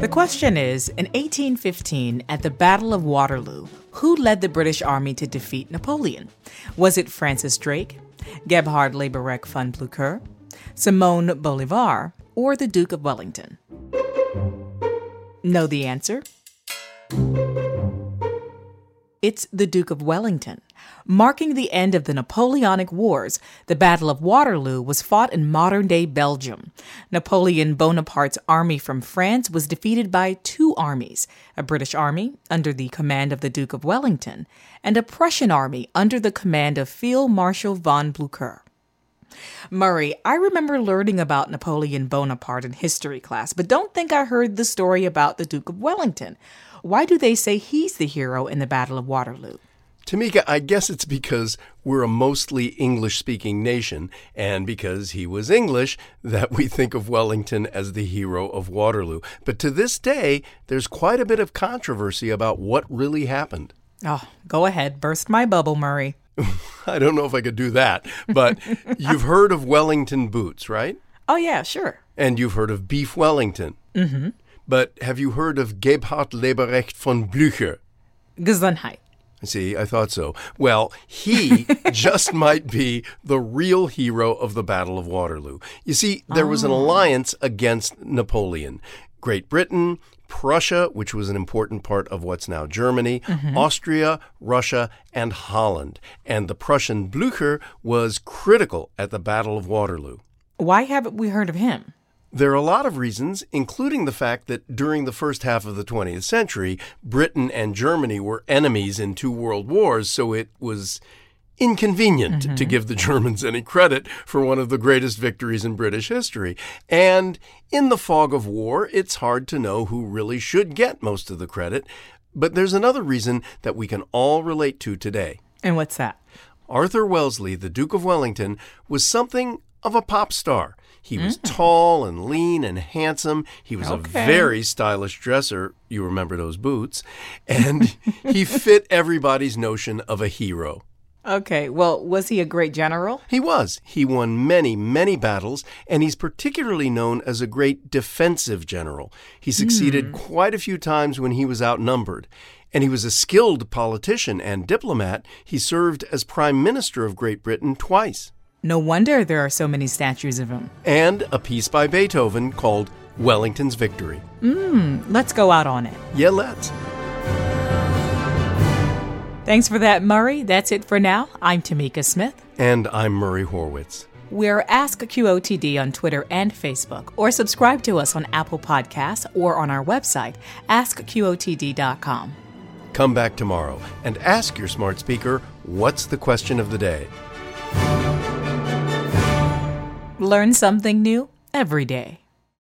The question is In 1815, at the Battle of Waterloo, who led the British Army to defeat Napoleon? Was it Francis Drake, Gebhard Leberecht von Blücher, Simon Bolivar, or the Duke of Wellington? Know the answer? It's the Duke of Wellington. Marking the end of the Napoleonic Wars, the Battle of Waterloo was fought in modern day Belgium. Napoleon Bonaparte's army from France was defeated by two armies a British army under the command of the Duke of Wellington, and a Prussian army under the command of Field Marshal von Blücher. Murray, I remember learning about Napoleon Bonaparte in history class, but don't think I heard the story about the Duke of Wellington. Why do they say he's the hero in the Battle of Waterloo? Tamika, I guess it's because we're a mostly English speaking nation, and because he was English, that we think of Wellington as the hero of Waterloo. But to this day, there's quite a bit of controversy about what really happened. Oh, go ahead, burst my bubble, Murray. I don't know if I could do that, but you've heard of Wellington boots, right? Oh, yeah, sure. And you've heard of beef Wellington. Mm-hmm. But have you heard of Gebhard Leberecht von Blücher? Gesundheit. See, I thought so. Well, he just might be the real hero of the Battle of Waterloo. You see, there was an Oh. alliance against Napoleon. Great Britain, Prussia, which was an important part of what's now Germany, Mhm. Austria, Russia, and Holland. And the Prussian Blücher was critical at the Battle of Waterloo. Why haven't we heard of him? There are a lot of reasons, including the fact that during the first half of the 20th century, Britain and Germany were enemies in two world wars, so it was inconvenient Mhm. to give the Germans any credit for one of the greatest victories in British history. And in the fog of war, it's hard to know who really should get most of the credit. But there's another reason that we can all relate to today. And what's that? Arthur Wellesley, the Duke of Wellington, was something of a pop star. He was tall and lean and handsome. He was Okay. a very stylish dresser. You remember those boots. And he fit everybody's notion of a hero. Okay, well, was he a great general? He was. He won many, many battles, and he's particularly known as a great defensive general. He succeeded Hmm. quite a few times when he was outnumbered. And he was a skilled politician and diplomat. He served as Prime Minister of Great Britain twice. No wonder there are so many statues of him. And a piece by Beethoven called Wellington's Victory. Mmm, let's go out on it. Yeah, let's. Thanks for that, Murray. That's it for now. I'm Tamika Smith. And I'm Murray Horwitz. We're Ask QOTD on Twitter and Facebook, or subscribe to us on Apple Podcasts or on our website, askqotd.com. Come back tomorrow and ask your smart speaker what's the question of the day. Learn something new every day.